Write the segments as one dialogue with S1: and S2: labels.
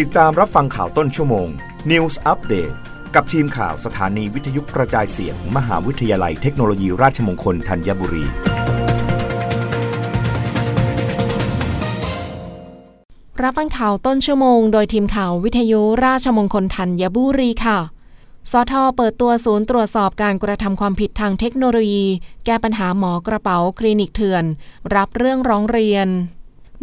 S1: ติดตามรับฟังข่าวต้นชั่วโมง News Update กับทีมข่าวสถานีวิทยุกระจายเสียงมมหาวิทยาลัยเทคโนโลยีราชมงคลธัญบุรี
S2: รับฟังข่าวต้นชั่วโมง โดยทีมข่าววิทยุราชมงคลธัญบุรีค่ะ สทเปิดตัวศูนย์ตรวจสอบการกระทำความผิดทางเทคโนโลยี แก้ปัญหาหมอกระเป๋าคลินิกเถื่อน รับเรื่องร้องเรียน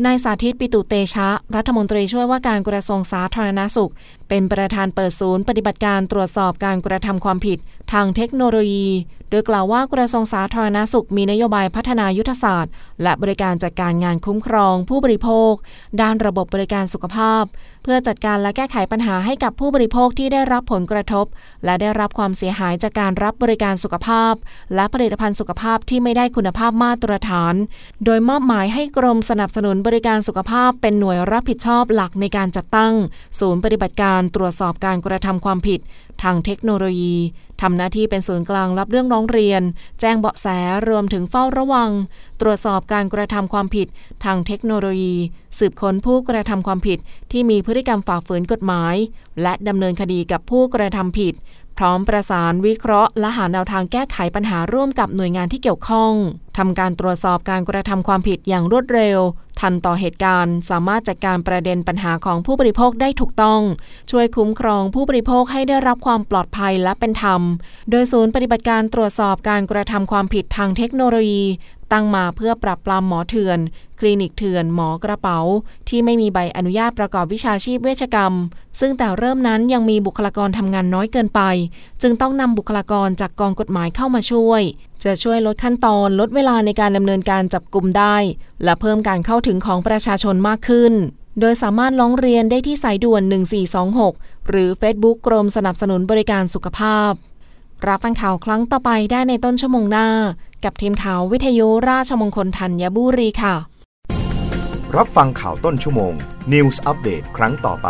S2: นายสาธิตปิตุเตชะ รัฐมนตรีช่วยว่าการกระทรวงสาธารณาสุข เป็นประธานเปิดศูนย์ปฏิบัติการตรวจสอบการกระทำความผิด ทางเทคโนโลยี โดยกล่าวว่ากระทรวงสาธารณาสุขมีนโยบายพัฒนายุทธศาสตร์ และบริการจัดการงานคุ้มครอง ผู้บริโภค ด้านระบบบริการสุขภาพ เพื่อจัดการและแก้ไขปัญหาให้กับผู้บริโภคที่ได้รับผลกระทบ และได้รับความเสียหายจากการรับบริการสุขภาพ และผลิตภัณฑ์สุขภาพที่ไม่ได้คุณภาพมาตรฐาน โดยมอบหมายให้กรมสนับสนุนบริการสุขภาพ เป็นหน่วยรับผิดชอบหลักในการจัดตั้ง ศูนย์ปฏิบัติการตรวจสอบการกระทำความผิด ทางเทคโนโลยีทำหน้าที่เป็นศูนย์กลางรับเรื่องร้องเรียน แจ้งเบาะแสรวมถึงเฝ้าระวัง ตรวจสอบการกระทำความผิด ทางเทคโนโลยี สืบค้นผู้กระทำความผิดที่มีพฤติกรรมฝ่าฝืนกฎหมาย และดำเนินคดีกับผู้กระทำผิด พร้อมประสานวิเคราะห์ และหาแนวทางแก้ไขปัญหาร่วมกับหน่วยงานที่เกี่ยวข้องทำการตรวจสอบการกระทำความผิดอย่างรวดเร็ว ทันต่อเหตุการณ์ สามารถจัดการประเด็นปัญหาของผู้บริโภคได้ถูกต้อง ช่วยคุ้มครองผู้บริโภคให้ได้รับความปลอดภัยและเป็นธรรม โดยศูนย์ปฏิบัติการตรวจสอบการกระทำความผิดทางเทคโนโลยี ตั้งมาเพื่อปรับปรามหมอเถื่อน คลินิกเถื่อน หมอกระเป๋า ที่ไม่มีใบอนุญาตประกอบวิชาชีพเวชกรรม ซึ่งแต่เริ่มนั้นยังมีบุคลากรทำงานน้อยเกินไป จึงต้องนำบุคลากรจากกองกฎหมายเข้ามาช่วย จะช่วยลดขั้นตอนลดเวลาในการดำเนินการจับกลุ่มได้ และเพิ่มการเข้าถึงของประชาชนมากขึ้น โดยสามารถร้องเรียนได้ที่สายด่วน 1426 หรือ Facebook กรมสนับสนุนบริการสุขภาพ รับฟังข่าวครั้งต่อไปได้ในต้นชั่วโมงหน้า กับทีมข่าววิทยุราชมงคลธัญบุรีค่ะ
S1: รับฟังข่าวต้นชั่วโมง News อัปเดตครั้งต่อไป